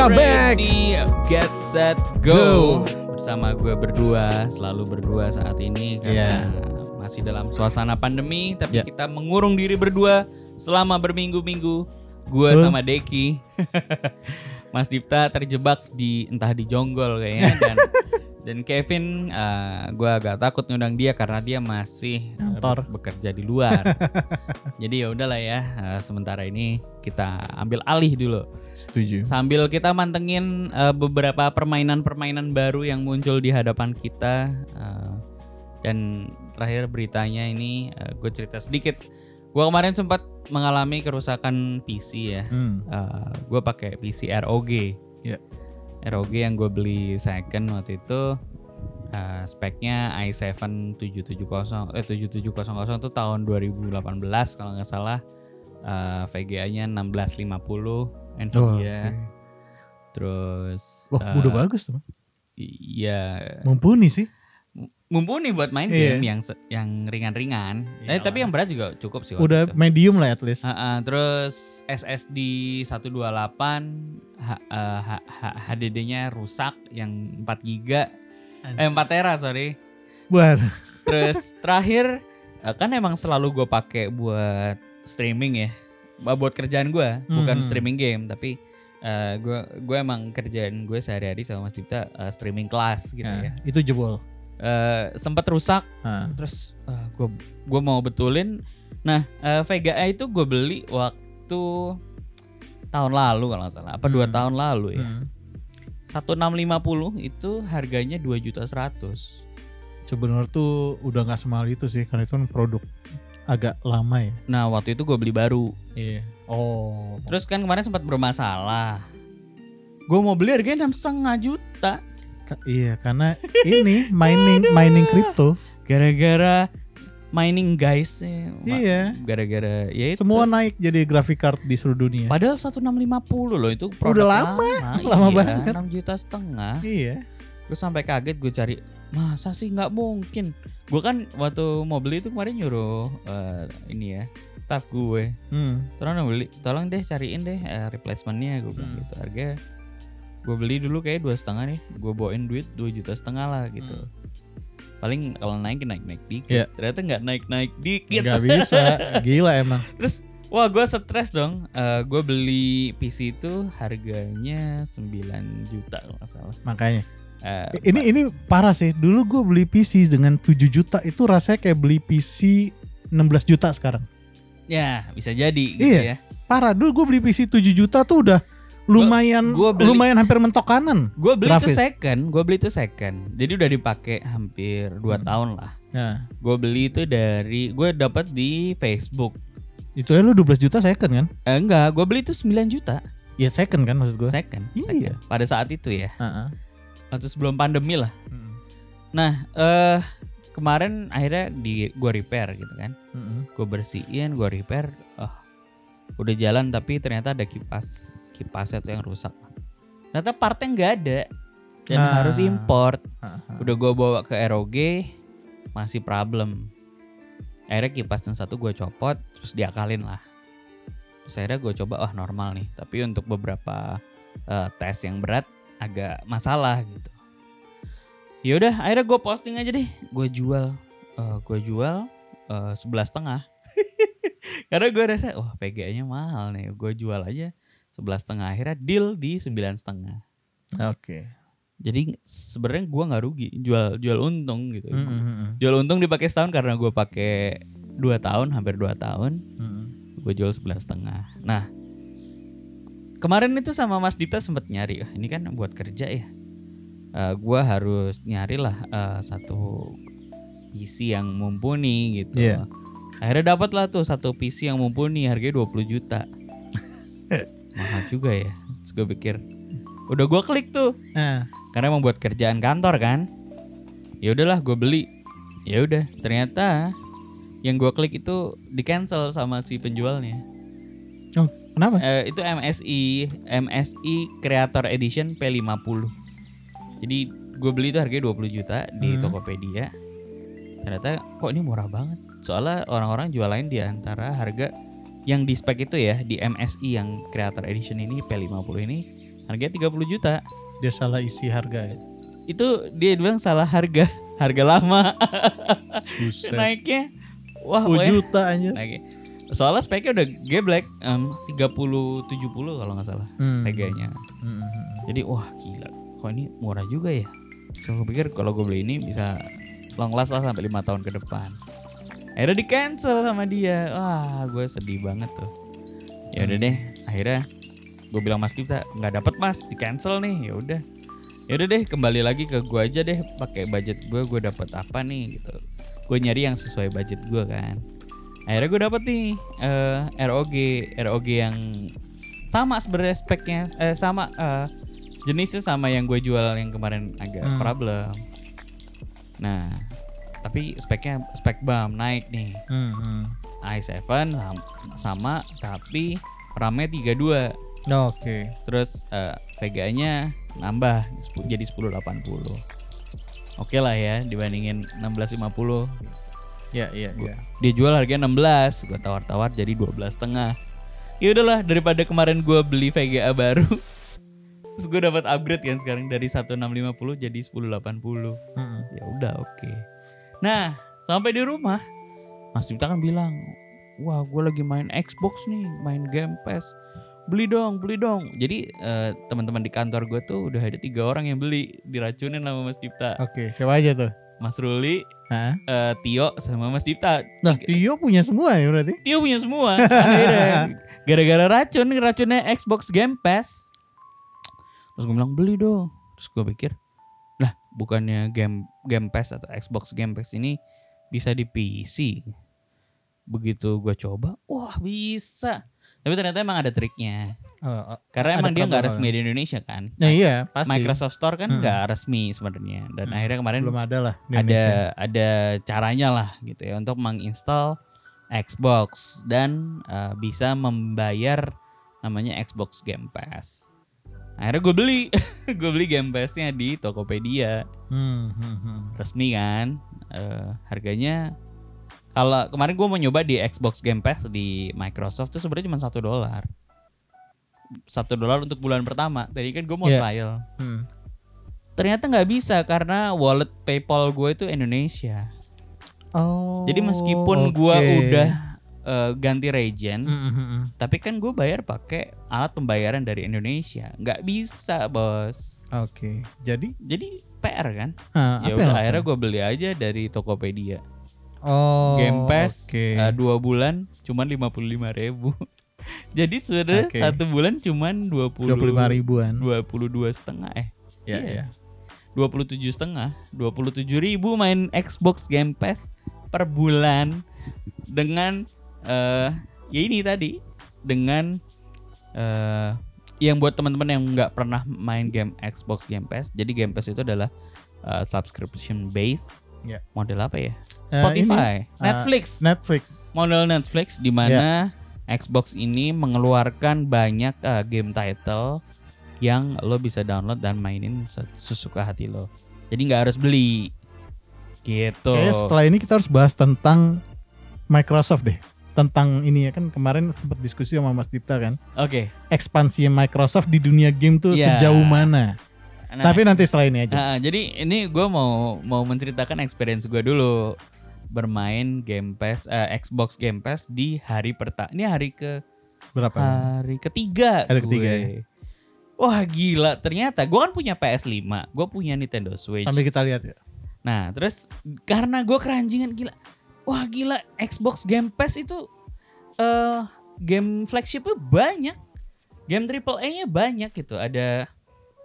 Welcome back. Ready, Get set go. Go. Bersama gue berdua, selalu berdua saat ini karena Iya. masih dalam suasana pandemi, tapi Iya. kita mengurung diri berdua selama berminggu-minggu. Gue sama Deki, Mas Dipta terjebak di entah di jonggol kayaknya dan dan Kevin, gue agak takut ngundang dia karena dia masih eh, Kantor. be- bekerja di luar. Jadi ya udahlah ya, eh, sementara ini kita ambil alih dulu. Setuju. Sambil kita mantengin eh, beberapa permainan-permainan baru yang muncul di hadapan kita eh, dan terakhir beritanya ini gue cerita sedikit. Gue kemarin sempat mengalami kerusakan PC ya. Hmm. gue pakai PC ROG. Ya. ROG yang gue beli second waktu itu eh, speknya i7 770 eh 7700 itu tahun 2018 kalau nggak salah. Eh, VGA-nya 1650 Oh, Nvidia. oke. Terus Wah, eh, udah bagus tuh. Iya, Mumpuni sih. Mumpuni buat main Iya. game yang yang ringan-ringan. Eh, Iyalah. tapi yang berat juga cukup sih. Udah itu. medium lah at least. Ah, ah, terus SSD 128 H- eh, H- H- HDD-nya rusak yang 4 GB eh 4 tera sorry. Buat. Terus terakhir eh, kan emang selalu gue pakai buat streaming ya. Buat kerjaan gue, bukan Hmm. streaming game tapi gue gue emang kerjaan gue sehari-hari sama Mas Dipta eh, streaming kelas gitu Nah, ya. Itu jebol. Eh, sempat rusak Nah, terus gue gue mau betulin nah eh, Vega A itu gue beli waktu tahun lalu kalau nggak salah apa dua Hmm. tahun lalu ya hmm. 1650 itu harganya 2 juta 100 Sebenarnya tuh udah nggak semahal itu sih karena itu kan produk agak lama ya. nah waktu itu gue beli baru Iya. Oh. terus kan kemarin sempat bermasalah gue mau beli harganya enam setengah juta iya, karena ini mining mining crypto. gara-gara mining guys ya, ma- Iya. gara-gara ya itu. Semua naik jadi graphic card di seluruh dunia. padahal 1650 loh itu produk lama, lama, lama iya, banget. 6 juta setengah Iya. gue sampai kaget gue cari masa sih nggak mungkin gue kan waktu mau beli itu kemarin nyuruh eh, ini ya staff gue Hmm. tolong dong beli tolong deh cariin deh eh, replacementnya gue bilang Hmm. gitu harga gue beli dulu kayak dua setengah nih gue bawain duit dua juta setengah lah gitu Hmm. paling kalau naik naik naik dikit Iya. ternyata nggak naik naik dikit Nggak bisa. Gila emang. terus wah gue stres dong Eh, gue beli PC itu harganya 9 juta kalau nggak salah Makanya. Eh, Ini ini parah sih. Dulu gue beli PC dengan 7 juta itu rasanya kayak beli PC 16 juta sekarang. ya bisa jadi gitu Iya. ya Parah. Dulu gue beli PC 7 juta tuh udah lumayan gua beli- lumayan hampir mentok kanan. Gue beli itu Grafis. second, gue beli itu second. Jadi udah dipakai hampir 2 Hmm. tahun lah. Nah, Gue beli itu dari gue dapat di Facebook. itu ya lu 12 juta second kan? Eh, enggak, gue beli itu 9 juta Iya second kan maksud gue. second, Iya. second. Pada saat itu ya, Heeh. waktu sebelum pandemi lah. Mm. Nah, eh kemarin akhirnya di gue repair gitu kan. Mm-mm. Gue bersihin, gue repair. Oh, udah jalan tapi ternyata ada kipas kipasnya tuh yang rusak. Ternyata partnya nggak ada. Dan Ah. harus import. Heeh. udah gue bawa ke ROG masih problem. Akhirnya kipas yang satu gue copot terus diakalin lah. Terus akhirnya gue coba wah normal nih. Tapi untuk beberapa eh, tes yang berat agak masalah gitu. Yaudah akhirnya gue posting aja deh. Gue jual gue jual eh, sebelas setengah. Karena gue rasa wah PGA nya mahal nih. Gue jual aja sebelas setengah akhirnya deal di sembilan setengah Oke. jadi sebenarnya gua nggak rugi jual jual untung gitu Mm-mm. jual untung dipakai setahun karena gue pakai dua tahun hampir dua tahun Mm-mm. gue jual sebelas setengah nah kemarin itu sama Mas Dipta sempet nyari "Ah, ini kan buat kerja ya Eh, gua harus nyari lah eh, satu PC yang mumpuni gitu Iya. akhirnya dapat lah tuh satu PC yang mumpuni harganya 20 juta mahal juga ya. Terus gue pikir udah gua klik tuh. Nah, karena emang buat kerjaan kantor kan. Ya udahlah gue beli. Ya udah ternyata yang gue klik itu di cancel sama si penjualnya. Kenapa? Eh, itu MSI MSI Creator Edition P50 jadi gue beli itu harganya 20 juta di Hmm. Tokopedia. Ternyata kok ini murah banget. Soalnya orang-orang jualin di antara harga yang di spek itu ya di MSI yang Creator Edition ini P50 ini Harganya 30 juta. Dia salah isi harga ya. Itu dia bilang salah harga, harga lama. Buset. Naiknya wah 10 pokoknya juta anjir. naiknya. Soalnya speknya udah geblek um, 30 70 kalau nggak salah Hmm. harganya. Hmm, hmm, hmm. Jadi wah gila, kok ini murah juga ya. Gue pikir kalau gue beli ini bisa long last lah sampai lima tahun ke depan. Akhirnya di cancel sama dia. Wah gue sedih banget tuh. Ya udah deh, akhirnya gue bilang Mas Dita nggak dapet Mas, di cancel nih. Ya udah. Ya udah deh, kembali lagi ke gue aja deh, pakai budget gue, gue dapet apa nih gitu. Gue nyari yang sesuai budget gue kan. Akhirnya gue dapet nih eh, ROG, ROG yang sama sebenarnya speknya, eh, sama eh, jenisnya sama yang gue jual yang kemarin agak Hmm. problem. Nah, tapi speknya spek BAM naik nih. Hmm, hmm. i7 sam- sama tapi RAM-nya 32. Oke. Terus eh, VGA-nya nambah jadi 1080. Oke lah ya dibandingin 1650. Ya, iya, iya. Dia jual harganya 16, gue tawar-tawar jadi 12 setengah. Ya udahlah daripada kemarin gue beli VGA baru. Terus gue dapat upgrade kan sekarang dari 1650 jadi 1080. Hmm. Ya udah oke. Nah sampai di rumah Mas Dipta kan bilang, wah gue lagi main Xbox nih, main Game Pass. Beli dong, beli dong. Jadi eh, teman-teman di kantor gue tuh udah ada tiga orang yang beli diracunin sama Mas Dipta. Oke, siapa aja tuh? Mas Ruli, Hah? eh, Tio sama Mas Dipta. Nah, Tio punya semua ya berarti? Tio punya semua. Akhirnya gara-gara racun racunnya Xbox Game Pass. Terus gue bilang beli dong. Terus gue pikir, bukannya game Game Pass atau Xbox Game Pass ini bisa di PC. Begitu gue coba, wah bisa. Tapi ternyata emang ada triknya. Oh, oh. Karena emang dia nggak resmi di Indonesia kan. Nah, iya, pasti. Microsoft Store kan Hmm. nggak resmi sebenarnya. Dan Hmm. akhirnya kemarin belum ada lah di ada ada caranya lah gitu ya untuk menginstal Xbox dan uh, bisa membayar namanya Xbox Game Pass. Akhirnya gue beli, gue beli Game Pass-nya di Tokopedia Hmm, hmm, hmm. resmi kan. Eh, harganya kalau kemarin gue mau nyoba di Xbox Game Pass di Microsoft tuh sebenarnya cuma satu dolar. Satu dolar untuk bulan pertama. Tadi kan gue mau Iya. trial. Hmm. Ternyata nggak bisa karena wallet PayPal gue itu Indonesia. Oh. Jadi meskipun gua oke. udah eh, ganti region, Hmm, hmm, tapi kan gue bayar pakai alat pembayaran dari Indonesia. Nggak bisa, Bos. Oke. Jadi Jadi PR kan? ah, Ya udah akhirnya gue beli aja dari Tokopedia. Oh. Game Pass Oke. eh, dua bulan cuman 55.000 ribu. Jadi sebenarnya Oke. satu bulan cuman 20 25 ribuan. 22 setengah eh. Ya, iya. ya. 27 setengah 27 ribu main Xbox Game Pass per bulan dengan eh ya ini tadi dengan eh yang buat teman-teman yang nggak pernah main game Xbox Game Pass jadi Game Pass itu adalah eh, subscription base Ya. model apa ya Spotify ini, Netflix Netflix. model Netflix di mana Xbox ini mengeluarkan banyak eh, game title yang lo bisa download dan mainin se- sesuka hati lo. Jadi nggak harus beli. Gitu. Kayaknya setelah ini kita harus bahas tentang Microsoft deh. Tentang ini ya kan kemarin sempat diskusi sama Mas Dipta kan. Oke. Ekspansi Microsoft di dunia game tuh Iya. sejauh mana. Nah, Tapi nanti setelah ini aja. nah, jadi ini gue mau mau menceritakan experience gue dulu bermain Game Pass eh, Xbox Game Pass di hari pertama. Ini hari ke Berapa? hari ketiga. Hari ketiga, gue. Wah gila, ternyata gue kan punya PS5, gue punya Nintendo Switch. Sambil kita lihat ya. Nah, terus karena gue keranjingan gila. Wah, gila Xbox Game Pass itu eh game flagshipnya banyak. Game triple A-nya banyak gitu. Ada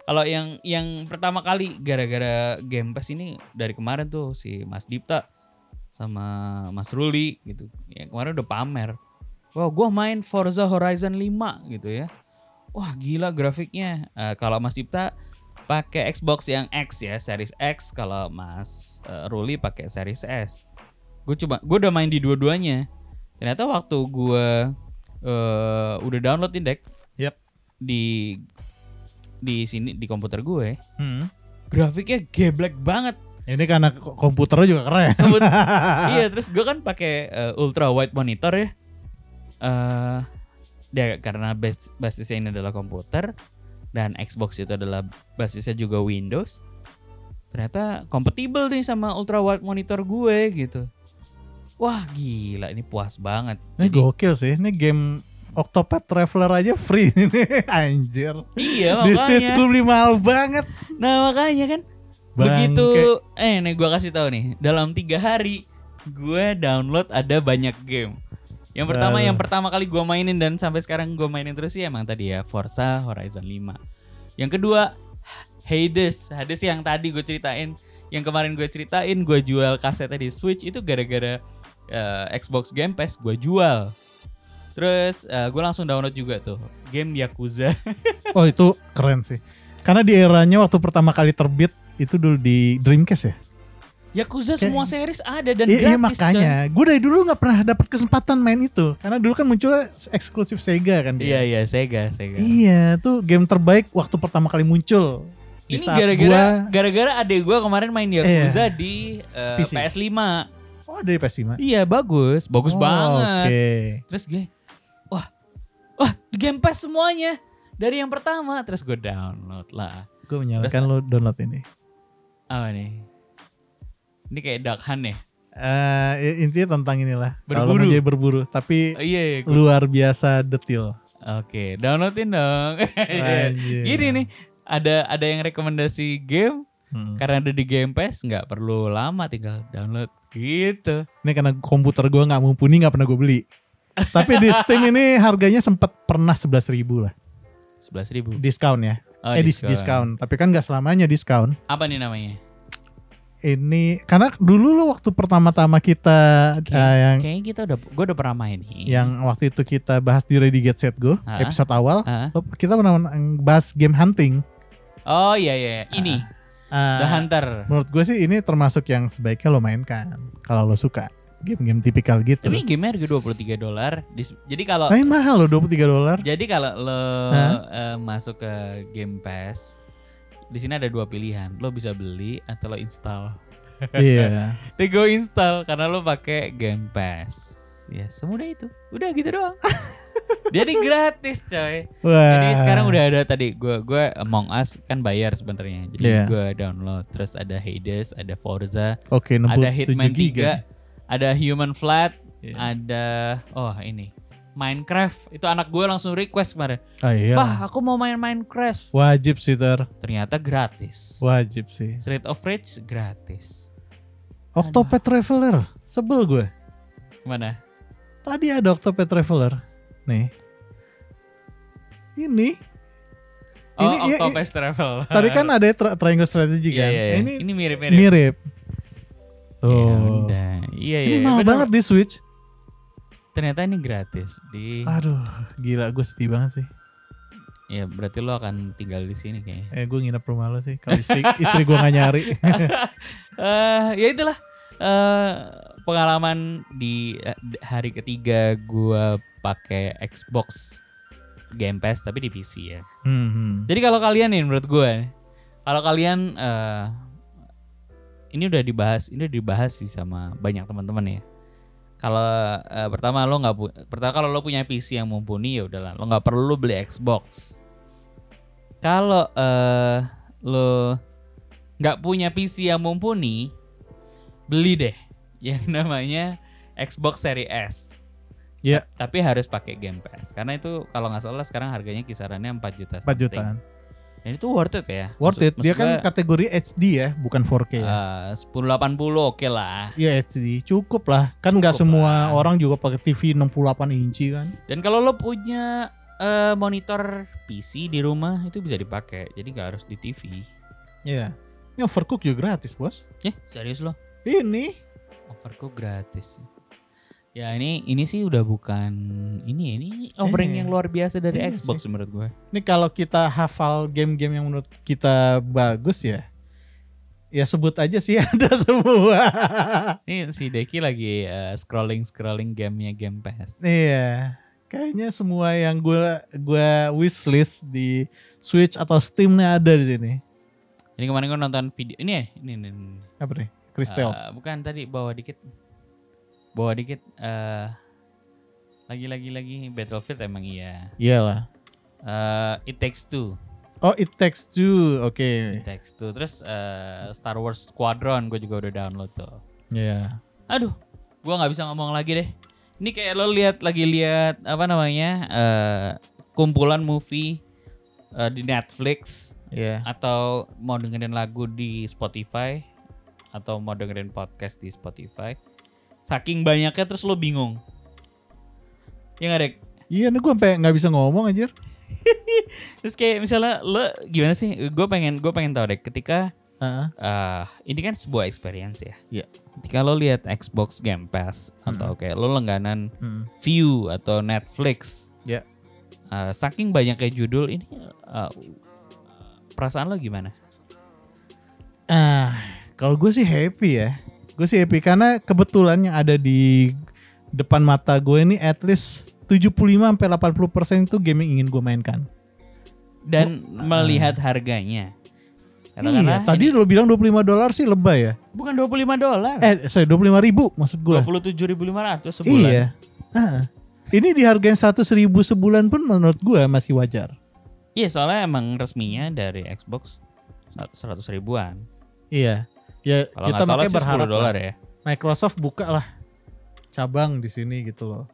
kalau yang yang pertama kali gara-gara Game Pass ini dari kemarin tuh si Mas Dipta sama Mas Ruli gitu. Ya kemarin udah pamer. Wah, gua main Forza Horizon 5 gitu ya. Wah, gila grafiknya. Eh, kalau Mas Dipta pakai Xbox yang X ya, Series X. Kalau Mas eh, Ruli pakai Series S. Gue coba, gue udah main di dua-duanya. Ternyata waktu gue eh, udah download Indek Yap. di di sini di komputer gue, Hmm. grafiknya geblek banget. Ini karena ko- komputernya juga keren. Komput- iya, terus gue kan pakai eh, ultra wide monitor ya. Eh, dia karena bas basisnya ini adalah komputer. dan Xbox itu adalah basisnya juga Windows ternyata kompatibel nih sama ultra wide monitor gue gitu wah gila ini puas banget Ini Jadi- gokil sih. Ini game Octopath Traveler aja free ini. Anjir. iya Di Switch makanya gue beli mahal banget. nah makanya kan Bangke. begitu eh nih gue kasih tahu nih dalam tiga hari gue download ada banyak game yang pertama Aduh. yang pertama kali gue mainin dan sampai sekarang gue mainin terus sih emang tadi ya Forza Horizon 5 yang kedua Hades Hades yang tadi gue ceritain yang kemarin gue ceritain gue jual kasetnya di Switch itu gara-gara eh, Xbox Game Pass gue jual terus eh, gue langsung download juga tuh game Yakuza Oh itu keren sih. Karena di eranya waktu pertama kali terbit itu dulu di Dreamcast ya. Yakuza Kayak- semua series ada dan Iya iya, gratis coy. makanya. Gue dari dulu nggak pernah dapat kesempatan main itu. Karena dulu kan munculnya eksklusif Sega kan dia. Iya iya Sega Sega. Iya, tuh game terbaik waktu pertama kali muncul. Ini gara-gara gara-gara adek gua kemarin main Yakuza di eh, PC. PS5. Oh dari PS5. Iya bagus, bagus Oh, banget. Oke. Terus gue, wah, wah di Game Pass semuanya dari yang pertama. Terus gue download lah. Gue menyalakan lo download ini. Apa nih? Ini kayak Duck Hunt ya? Eh intinya tentang inilah. Kalau Berburu. menjadi berburu, tapi Oh, iya, iya. luar biasa detil. Oke, downloadin dong. Gini nih, ada ada yang rekomendasi game Hmm. karena ada di Game Pass nggak perlu lama tinggal download gitu. Ini karena komputer gue nggak mumpuni nggak pernah gue beli. Tapi di Steam ini harganya sempat pernah 11.000 ribu lah. Sebelas ribu. Diskon ya. Oh, eh dis- diskon. Tapi kan nggak selamanya diskon. Apa nih namanya? Ini karena dulu lo waktu pertama-tama kita Oke. eh, yang Kayaknya kita udah, gue udah pernah main nih. yang waktu itu kita bahas di Ready Get Set Go episode awal, lo- kita pernah bahas game hunting. Oh iya iya, ini Ah, The Hunter. menurut gue sih ini termasuk yang sebaiknya lo mainkan kalau lo suka game-game tipikal gitu. Tapi game harga 23 dolar. Jadi kalau Tapi mahal lo 23 dolar. jadi kalau lo eh, masuk ke Game Pass, di sini ada dua pilihan. Lo bisa beli atau lo install. Iya. Tapi gue install karena lo pakai Game Pass. Ya semudah itu. Udah gitu doang. Jadi gratis coy. Wah. Jadi sekarang udah ada tadi gue gue Among Us kan bayar sebenarnya. Jadi Iya. gue download terus ada Hades, ada Forza, nembus ada Hitman 7 giga. 3, ada Human Flat, Iya. ada oh ini Minecraft. Itu anak gue langsung request kemarin. Ah, iya. Pak, aku mau main Minecraft. Wajib sih ter. Ternyata gratis. Wajib sih. Street of Rage gratis. Octopath Traveler. Sebel gue. Gimana? Tadi ada Octopath Traveler. Nih. Ini. Oh, Ini- iya, Octopus Travel. Tadi kan ada tri- triangle strategy Iya, kan. iya, iya. Ini ini mirip-mirip. mirip. Ya udah. Iya, iya. ini mahal bener. banget di Switch. Ternyata ini gratis di Aduh, gila gue sedih banget sih. Ya berarti lo akan tinggal di sini kayaknya. Eh gue nginep rumah lo sih. Kalau istri istri gue gak nyari. Eh ya itulah eh pengalaman di eh, hari ketiga gua pakai Xbox Game Pass tapi di PC ya. Hmm, hmm. Jadi kalau kalian nih menurut gua kalau kalian eh ini udah dibahas, ini udah dibahas sih sama banyak teman-teman ya. Kalau eh, pertama lo nggak pertama kalau lo punya PC yang mumpuni ya udahlah, lo nggak perlu beli Xbox. Kalau eh lo nggak punya PC yang mumpuni, beli deh yang namanya Xbox Series S. Iya. Tapi harus pakai Game Pass karena itu kalau nggak salah sekarang harganya kisarannya 4 juta. 4 something. jutaan. Dan itu worth it ya. Worth Maksud- it. Dia maksud kan kategori HD ya, bukan 4K ya. eh, 1080 oke lah. Iya HD, cukup lah. Kan nggak semua lah. orang juga pakai TV 68 inci kan. Dan kalau lo punya eh, monitor PC di rumah itu bisa dipakai. Jadi nggak harus di TV. Iya. Ini overcook juga gratis bos. Ya, serius lo? Ini. Overcook gratis. Ya ini ini sih udah bukan ini ini offering Iya. yang luar biasa dari Iya Xbox menurut gue. Ini kalau kita hafal game-game yang menurut kita bagus ya. Ya sebut aja sih ada semua. Ini si Deki lagi scrolling scrolling gamenya Game Pass. iya. Kayaknya semua yang gue gua wishlist di Switch atau Steam nih ada di sini. Ini kemarin gue nonton video ini ya ini, ini, ini. Apa nih? Eh, bukan tadi bawa dikit. Bawa dikit eh lagi lagi lagi Battlefield emang iya. Iyalah. Eh It Takes Two. Oh, It Takes Two. Oke. Text tuh. Terus eh, Star Wars Squadron gue juga udah download tuh. Iya. Aduh, gua nggak bisa ngomong lagi deh. Ini kayak lo lihat lagi lihat apa namanya eh, kumpulan movie di Netflix Iya. atau mau dengerin lagu di Spotify atau mau dengerin podcast di Spotify. Saking banyaknya terus lo bingung. Ya nggak dek? Iya, nih gue sampai nggak bisa ngomong aja. Terus kayak misalnya lo gimana sih? Gue pengen gue pengen tahu deh ketika Heeh. eh ini kan sebuah experience ya. Iya. Ketika lo lihat Xbox Game Pass atau kayak lo langganan Hmm. View atau Netflix. Ya. eh, saking banyaknya judul ini eh, perasaan lo gimana? Ah, kalau gue sih happy ya. Gue sih happy karena kebetulan yang ada di depan mata gue ini at least 75 sampai 80% itu game yang ingin gue mainkan. Dan melihat harganya. iya, tadi lo bilang 25 dolar sih lebay ya. bukan 25 dolar. Eh, sorry 25 ribu maksud gue. 27.500 sebulan. Iya. Ah. Ini dihargain 100 ribu sebulan pun menurut gue masih wajar. Iya, soalnya emang resminya dari Xbox 100 ribuan. Iya. Ya Kalau kita makanya sih 10 berharap dolar ya. Microsoft buka lah cabang di sini gitu loh.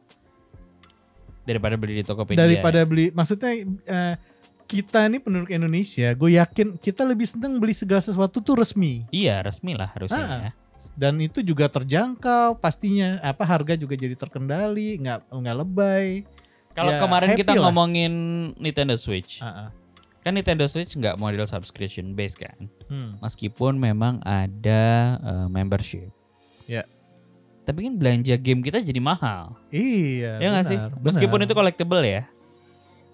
Daripada beli di Tokopedia. Daripada ya. beli maksudnya eh, kita nih penduduk Indonesia, gue yakin kita lebih seneng beli segala sesuatu tuh resmi. Iya, resmi lah harusnya Ah. ya. Dan itu juga terjangkau, pastinya apa harga juga jadi terkendali, nggak nggak lebay. Kalau Ya, kemarin kita lah. ngomongin Nintendo Switch. Ah, ah. Kan Nintendo Switch nggak model subscription base kan. Hmm. Meskipun memang ada eh, membership. Ya. Tapi kan belanja game kita jadi mahal. Iya. ya nggak sih? Meskipun benar. itu collectible ya.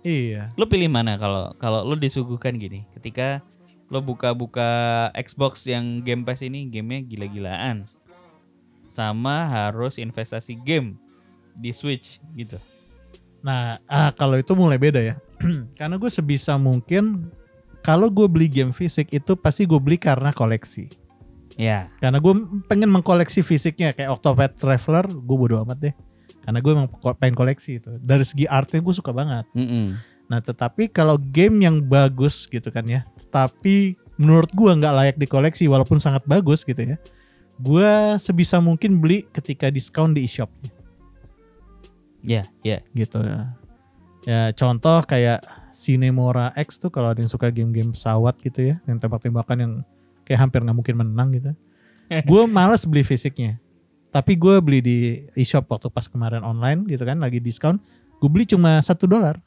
Iya. Lo pilih mana kalau kalau lo disuguhkan gini, ketika lo buka-buka Xbox yang Game Pass ini gamenya gila-gilaan, sama harus investasi game di Switch gitu. Nah, ah, kalau itu mulai beda ya. karena gue sebisa mungkin kalau gue beli game fisik itu pasti gue beli karena koleksi. Ya, Karena gue pengen mengkoleksi fisiknya kayak Octopath Traveler, gue bodo amat deh. Karena gue emang pengen koleksi itu. Dari segi artnya gue suka banget. Mm-mm. Nah, tetapi kalau game yang bagus gitu kan ya, tapi menurut gue nggak layak dikoleksi walaupun sangat bagus gitu ya. Gue sebisa mungkin beli ketika diskon di ya, ya. gitu ya. Ya contoh kayak Cinemora X tuh kalau ada yang suka game-game pesawat gitu ya, yang tembak-tembakan yang kayak hampir nggak mungkin menang gitu. gue males beli fisiknya. Tapi gue beli di eShop waktu pas kemarin online gitu kan, lagi diskon. Gue beli cuma satu dolar.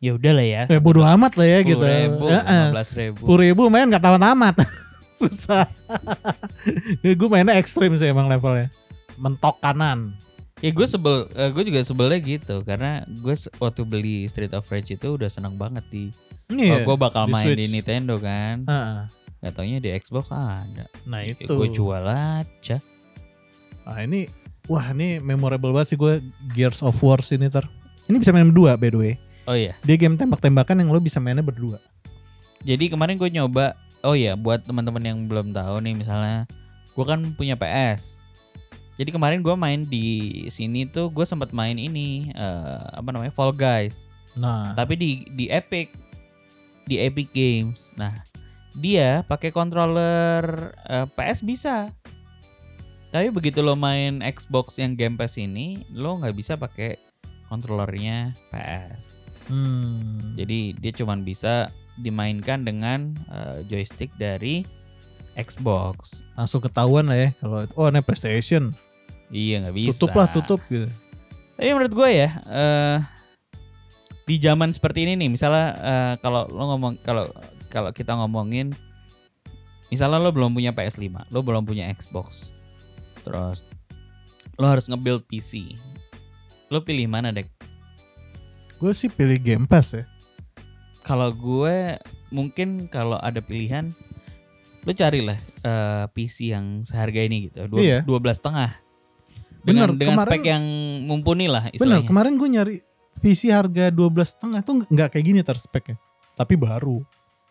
Ya udah lah ya. Ya bodo amat lah ya gitu. ribu, Heeh. ribu. Sepuluh ribu main gak tamat-tamat. Susah. gue mainnya ekstrim sih emang levelnya. Mentok kanan. Ya gue sebel, gue juga sebelnya gitu karena gue waktu beli Street of Rage itu udah seneng banget di. Iya. gue bakal di main di Switch. Nintendo kan. Heeh. Gak taunya di Xbox ada. Nah Ya, itu. Gue jual aja. Ah ini, wah ini memorable banget sih gue Gears of War ini ter. Ini bisa main berdua by the way. Oh iya. Dia game tembak-tembakan yang lo bisa mainnya berdua. Jadi kemarin gue nyoba. Oh iya, buat teman-teman yang belum tahu nih, misalnya gue kan punya PS. Jadi kemarin gue main di sini tuh gue sempat main ini eh, apa namanya Fall Guys. Nah, Tapi di di Epic, di Epic Games. Nah dia pakai controller eh, PS bisa. Tapi begitu lo main Xbox yang Game Pass ini, lo nggak bisa pakai kontrolernya PS. hmm, Jadi dia cuman bisa dimainkan dengan eh, joystick dari Xbox. langsung ketahuan lah ya kalau oh ini PlayStation. Iya nggak bisa. Tutup lah tutup gitu. Tapi menurut gue ya, eh di zaman seperti ini nih, misalnya eh, kalau lo ngomong kalau kalau kita ngomongin, misalnya lo belum punya PS5, lo belum punya Xbox, terus lo harus nge-build PC, lo pilih mana dek? Gue sih pilih Game Pass ya. Kalau gue mungkin kalau ada pilihan, lo carilah eh, PC yang seharga ini gitu, dua Iya. dua belas setengah. Dengan, Bener, dengan kemarin- spek yang mumpuni lah Bener, istilahnya. kemarin gue nyari PC harga 12 setengah tuh nggak kayak gini ter speknya. Tapi baru.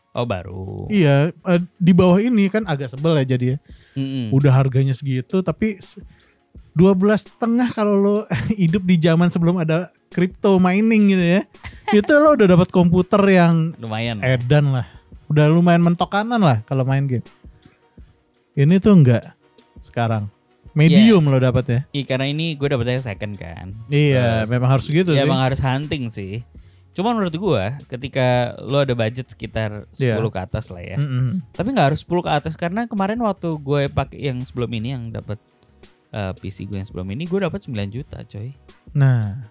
Oh baru. Iya, eh, di bawah ini kan agak sebel ya jadi ya. Mm-mm. Udah harganya segitu tapi 12 setengah kalau lo hidup di zaman sebelum ada crypto mining gitu ya. itu lo udah dapat komputer yang Lumayan. edan lah. Udah lumayan mentok kanan lah kalau main game. Ini tuh enggak sekarang. Medium lo dapatnya. Iya karena ini gue dapetnya second kan. Iya, Terus- memang harus gitu ya sih. emang harus hunting sih. Cuman menurut gue ketika lo ada budget sekitar 10 Iya. ke atas lah ya. Mm-mm. Tapi nggak harus 10 ke atas karena kemarin waktu gue pakai yang sebelum ini yang dapat eh, PC gue yang sebelum ini gue dapat 9 juta coy. Nah,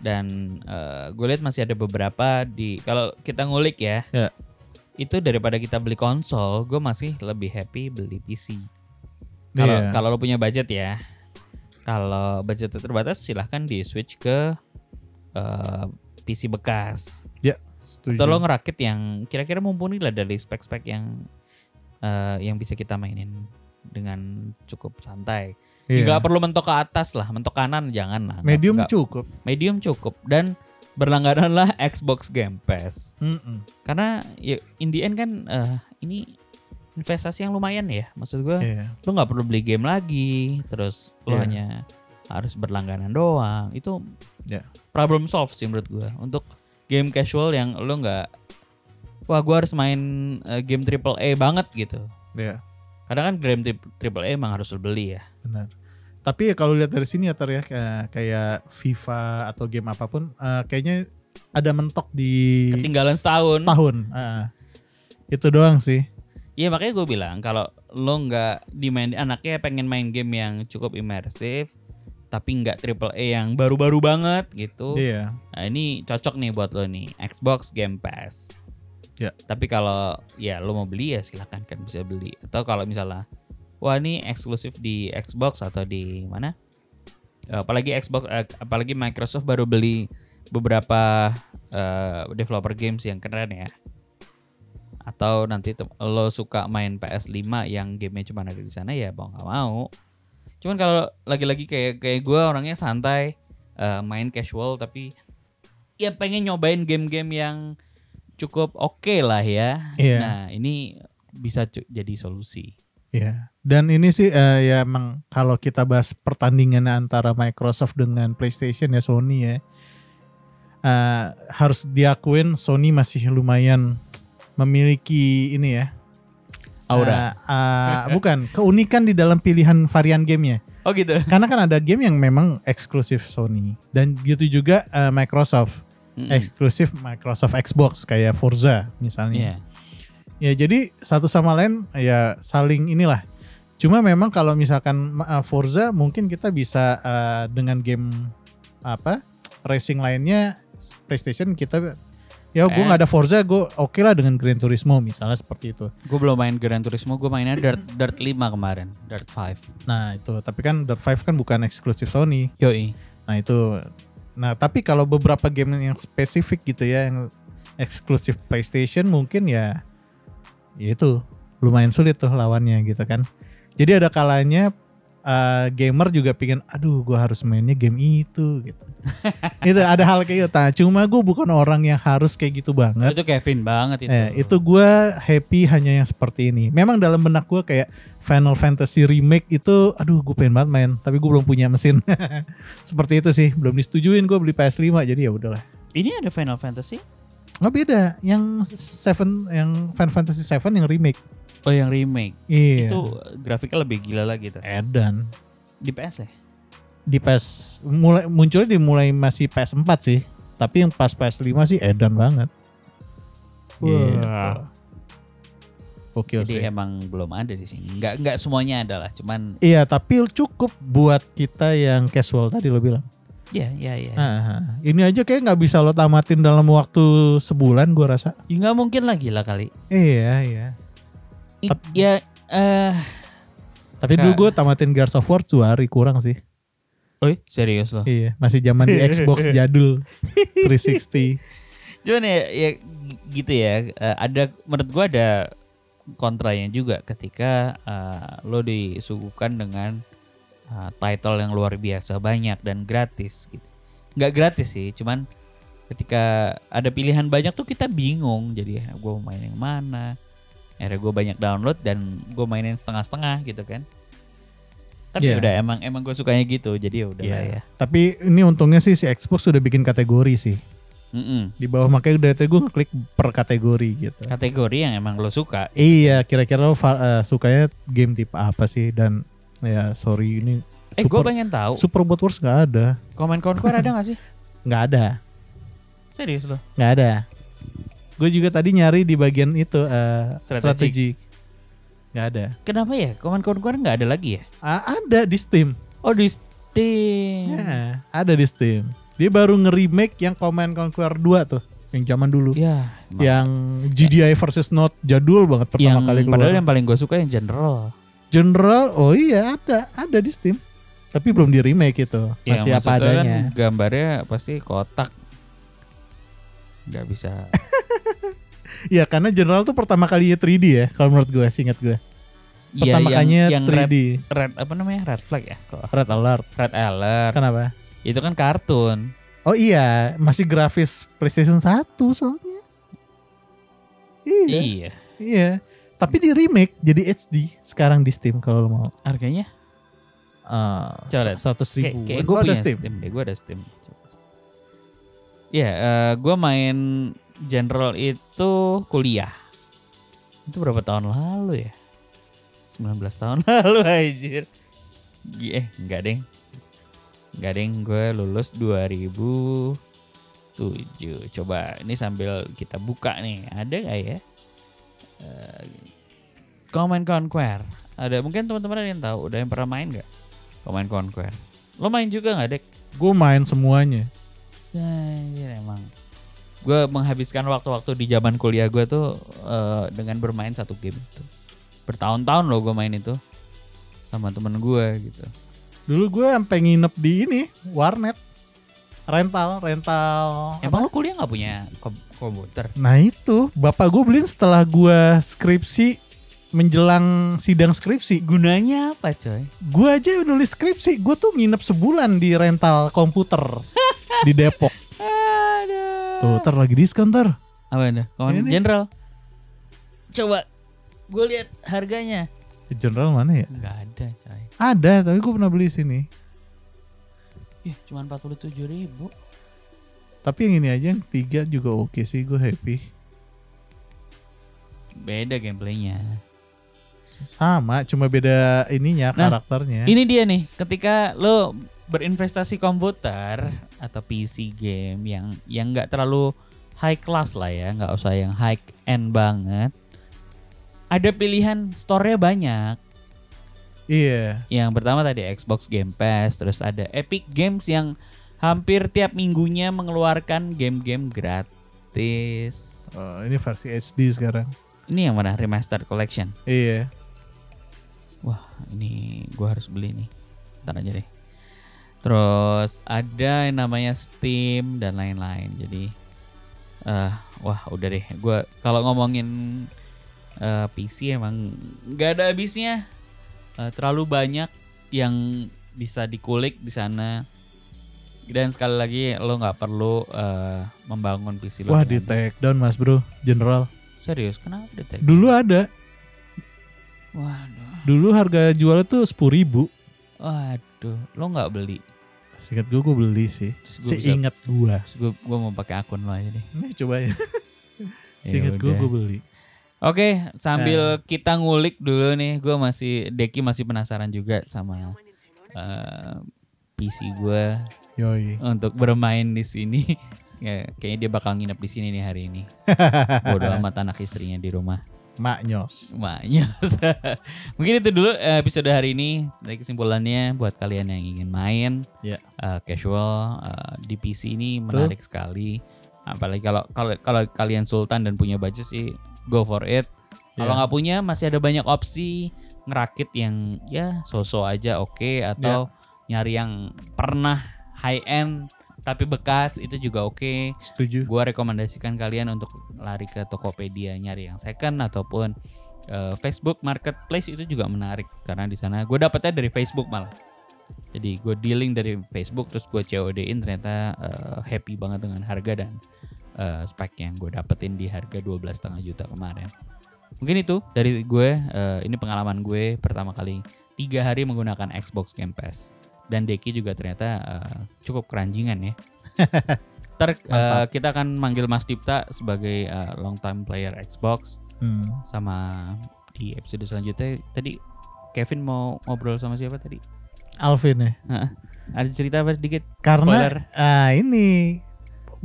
Dan eh, gue lihat masih ada beberapa di kalau kita ngulik ya. Ya. Itu daripada kita beli konsol, gue masih lebih happy beli PC. Kalau iya. kalau lo punya budget ya. Kalau budget terbatas silahkan di switch ke eh, PC bekas. Setuju. Atau lo ngerakit yang kira-kira mumpuni lah dari spek-spek yang eh, yang bisa kita mainin dengan cukup santai. Nggak perlu mentok ke atas lah, mentok kanan jangan lah. Medium nggak- cukup. medium cukup dan berlanggananlah Xbox Game Pass. Mm-mm. Karena ya in the end kan eh, ini investasi yang lumayan ya. Maksud gue Iya. lo nggak perlu beli game lagi, terus lo Iya. hanya harus berlangganan doang. Itu Iya. problem solve sih menurut gue untuk game casual yang lo nggak wah gue harus main eh, game triple A banget gitu. Iya, Kadang kan game tri- triple A emang harus beli ya. benar. Tapi ya kalau lihat dari sini ya Ter ya kayak, FIFA atau game apa pun eh, kayaknya ada mentok di Ketinggalan setahun. tahun. Ah. itu doang sih. Iya makanya gue bilang kalau lo nggak dimain anaknya pengen main game yang cukup imersif tapi nggak triple A yang baru-baru banget gitu. Iya. Nah ini cocok nih buat lo nih Xbox Game Pass. Ya. Tapi kalau ya lo mau beli ya silakan kan bisa beli. Atau kalau misalnya wah ini eksklusif di Xbox atau di mana? Apalagi Xbox, eh, apalagi Microsoft baru beli beberapa eh, developer games yang keren ya. Atau nanti lo suka main PS5 yang gamenya cuma ada di sana ya mau nggak mau. Cuman kalau lagi-lagi kayak kayak gue orangnya santai, eh, main casual tapi ya pengen nyobain game-game yang cukup oke lah ya. Iya. Nah ini bisa jadi solusi. Iya. Dan ini sih eh, ya emang kalau kita bahas pertandingan antara Microsoft dengan PlayStation ya Sony ya. eh, harus diakuin Sony masih lumayan memiliki ini ya. Aura. eh, eh, bukan keunikan di dalam pilihan varian gamenya. oh gitu. Karena kan ada game yang memang eksklusif Sony dan gitu juga eh, Microsoft Mm-mm. eksklusif Microsoft Xbox kayak Forza misalnya. Iya. Ya jadi satu sama lain ya saling inilah. Cuma memang kalau misalkan uh, Forza mungkin kita bisa uh, dengan game apa racing lainnya PlayStation kita ya gue Eh. nggak ada Forza gue oke lah dengan Gran Turismo misalnya seperti itu. Gue belum main Gran Turismo, gue mainnya Dirt Dirt 5 kemarin, Dirt 5. Nah itu tapi kan Dirt 5 kan bukan eksklusif Sony. Yoi. Nah itu nah tapi kalau beberapa game yang spesifik gitu ya yang eksklusif PlayStation mungkin ya ya itu lumayan sulit tuh lawannya gitu kan. Jadi ada kalanya uh, gamer juga pingin aduh gua harus mainnya game itu gitu. itu ada hal kayak gitu. Nah, cuma gue bukan orang yang harus kayak gitu banget. Itu Kevin banget itu. Eh, itu gue happy hanya yang seperti ini. Memang dalam benak gue kayak Final Fantasy Remake itu, aduh gue pengen banget main, tapi gue belum punya mesin. seperti itu sih, belum disetujuin gue beli PS5, jadi ya udahlah. Ini ada Final Fantasy? Nggak beda, yang Seven, yang Final Fantasy 7 yang remake. Oh yang remake. Iya. Itu grafiknya lebih gila lagi tuh. Edan Di PS ya? Di PS mulai munculnya di mulai masih PS4 sih, tapi yang pas PS5 sih edan banget. Gitu. Oke Jadi sih. emang belum ada di sini. Nggak nggak semuanya ada lah. Cuman Iya, tapi cukup buat kita yang casual tadi lo bilang. ya ya ya. Ah, ini aja kayak nggak bisa lo tamatin dalam waktu sebulan gua rasa. Ya nggak mungkin lagi lah kali. Iya, iya. I- Tep- ya eh Tapi Kak. dulu gue tamatin Gears of War dua hari kurang sih. Oi, serius loh. Iya, masih zaman di Xbox jadul 360. Cuman ya, ya gitu ya. eh, ada menurut gua ada kontranya juga ketika eh, lo disuguhkan dengan eh, title yang luar biasa banyak dan gratis gitu. Nggak gratis sih, cuman ketika ada pilihan banyak tuh kita bingung. Jadi gue main yang mana? Akhirnya gue banyak download dan gue mainin setengah-setengah gitu kan. Tapi Iya. udah emang emang gue sukanya gitu. Jadi ya udah lah Iya. ya. Tapi ini untungnya sih si Xbox sudah bikin kategori sih. Mm-mm. Di bawah makanya dari tadi gue ngeklik per kategori gitu. Kategori yang emang lo suka. Iya, kira-kira lo eh, sukanya game tipe apa sih? Dan ya sorry ini Eh gue pengen tahu. Super Robot Wars nggak ada, Command Conquer ada gak sih? nggak ada, Serius lo? nggak ada. Gue juga tadi nyari di bagian itu eh, Strategi. Nggak ada. Kenapa ya? Command Conquer nggak ada lagi ya? A- ada di Steam. Oh di Steam. Ya, ada di Steam. Dia baru nge-remake yang Command Conquer 2 tuh, yang zaman dulu. Ya. Yang GDI versus Note jadul banget pertama yang kali keluar. padahal yang paling gue suka yang general. General, oh iya ada, ada di Steam. Tapi belum di remake itu, Ya, masih apa maksudnya adanya. Kan gambarnya pasti kotak. Nggak bisa. Iya karena General tuh pertama kali 3D ya, kalau menurut gue, singkat gue. Iya, Pertama yang, kalinya yang 3D, red, red, red apa namanya red flag ya? Kok alert. red alert. Kenapa? Itu kan kartun. Oh iya, masih grafis PlayStation 1 soalnya. Iya, Iya. iya. Tapi di remake jadi HD sekarang di Steam kalau lo mau. Harganya? Uh, seratus Kayak, ribu. kayak Lo gue ada Steam. Steam. deh. Gue ada Steam. Iya, eh, gue main general itu kuliah. Itu berapa tahun lalu ya? 19 tahun lalu anjir. Eh, enggak deng. Enggak deng, gue lulus 2007. Coba ini sambil kita buka nih, ada nggak ya? Eh, Command Conquer. Ada mungkin teman-teman ada yang tahu, udah yang pernah main nggak? Command Conquer. Lo main juga nggak, Dek? Gue main semuanya. Anjir emang. Gue menghabiskan waktu-waktu di zaman kuliah gue tuh eh, dengan bermain satu game itu. Bertahun-tahun loh gue main itu sama temen gue gitu. Dulu gue sampai nginep di ini warnet rental rental. Emang lo kuliah nggak punya kom- komputer? Nah itu bapak gue beliin setelah gue skripsi menjelang sidang skripsi. Gunanya apa coy? Gue aja nulis skripsi, gue tuh nginep sebulan di rental komputer di Depok. Tuh, ntar lagi diskon ntar. Apa Ini. General. Coba gue lihat harganya. General mana ya? Nggak ada coy. Ada, tapi gue pernah beli sini. Ih cuma 47 ribu. Tapi yang ini aja yang tiga juga oke sih, gue happy. Beda gameplaynya. Sama, cuma beda ininya Nah, karakternya. Ini dia nih, ketika lo berinvestasi komputer atau PC game yang yang nggak terlalu high class lah ya, nggak usah yang high end banget. Ada pilihan store-nya banyak. Iya. Yang pertama tadi Xbox Game Pass, terus ada Epic Games yang hampir tiap minggunya mengeluarkan game-game gratis. Oh, ini versi HD sekarang. Ini yang mana remastered collection. Iya. Wah, ini gua harus beli nih. Ntar aja deh. Terus ada yang namanya Steam dan lain-lain. Jadi eh wah udah deh. Gua kalau ngomongin eh, PC emang nggak ada habisnya. Eh, terlalu banyak yang bisa dikulik di sana. Dan sekali lagi lo nggak perlu eh, membangun PC lo. Wah, di take down Mas Bro, General. Serius, kenapa di take? Dulu ada. Waduh, Dulu harga jualnya tuh 10.000 ribu. waduh, lo nggak beli. Singkat gue, gue beli sih. Terus gua bisa- Seingat gue. Terus gue gua mau pakai akun lo aja deh. Ini coba ya. Seingat gue, gue beli. Oke, sambil Nah. kita ngulik dulu nih, gue masih Deki masih penasaran juga sama eh, PC gue Yoi. untuk bermain di sini. ya, kayaknya dia bakal nginep di sini nih hari ini. Bodoh amat anak istrinya di rumah. Maknyos. Maknya. Mungkin itu dulu eh, episode hari ini. Dari kesimpulannya buat kalian yang ingin main Ya. eh, casual eh, di PC ini menarik sekali. Apalagi kalau kalau kalau kalian sultan dan punya budget sih go for it. Kalau Ya. nggak punya masih ada banyak opsi ngerakit yang ya so-so aja oke atau nyari yang pernah high end tapi bekas itu juga oke. Setuju. Gua rekomendasikan kalian untuk lari ke Tokopedia nyari yang second ataupun eh, Facebook Marketplace itu juga menarik karena di sana gue dapetnya dari Facebook malah. Jadi gue dealing dari Facebook terus gue COD-in ternyata eh, happy banget dengan harga dan eh, spek yang gue dapetin di harga 12,5 juta kemarin. Mungkin itu dari gue. eh, ini pengalaman gue pertama kali tiga hari menggunakan Xbox Game Pass. Dan Deki juga ternyata eh, cukup keranjingan ya. Ntar eh, kita akan manggil Mas Dipta sebagai eh, long time player Xbox Hmm. sama di episode selanjutnya tadi Kevin mau ngobrol sama siapa tadi? Alvin ya. Hah? Ada cerita apa dikit? Karena ah, ini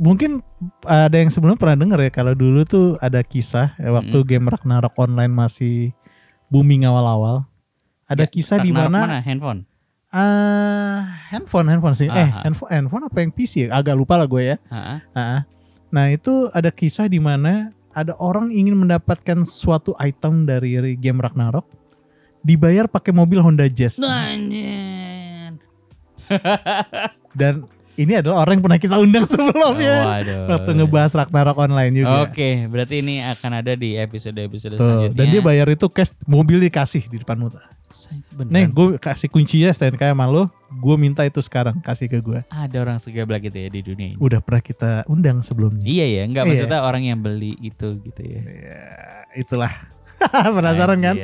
mungkin ada yang sebelumnya pernah denger ya kalau dulu tuh ada kisah ya, waktu game Ragnarok online masih booming awal-awal. Ada Ya, kisah di mana Handphone. Ah handphone handphone sih. eh, Aha. handphone handphone apa yang PC ya? Agak lupa lah gue ya. Heeh. Ah, Nah, itu ada kisah di mana ada orang ingin mendapatkan suatu item dari game Ragnarok dibayar pakai mobil Honda Jazz. Anjir. Dan ini adalah orang yang pernah kita undang sebelumnya. Waduh. Waktu ngebahas Ragnarok online juga. Oke, berarti ini akan ada di episode-episode selanjutnya. dan dia bayar itu cash mobil dikasih di depanmu. Beneran. Nih, gue kasih kuncinya STNK sama lo, gue minta itu sekarang kasih ke gue. ada orang segablak gitu ya di dunia ini. Udah pernah kita undang sebelumnya. Iya ya, nggak Iya. maksudnya orang yang beli itu gitu ya. Ya, itulah. Penasaran kan?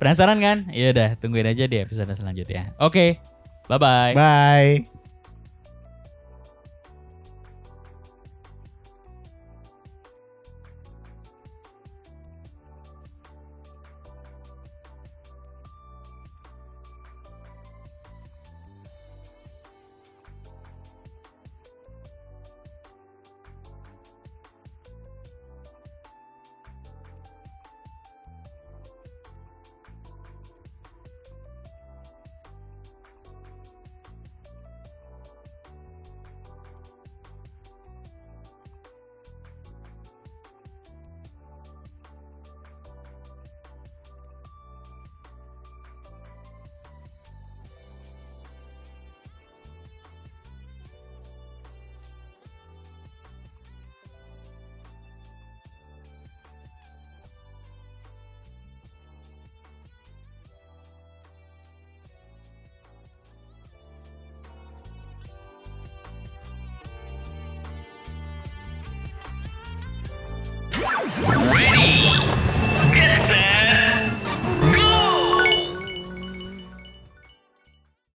Penasaran kan? Ya udah, tungguin aja di episode selanjutnya. Oke. Bye-bye. Bye. Jackson.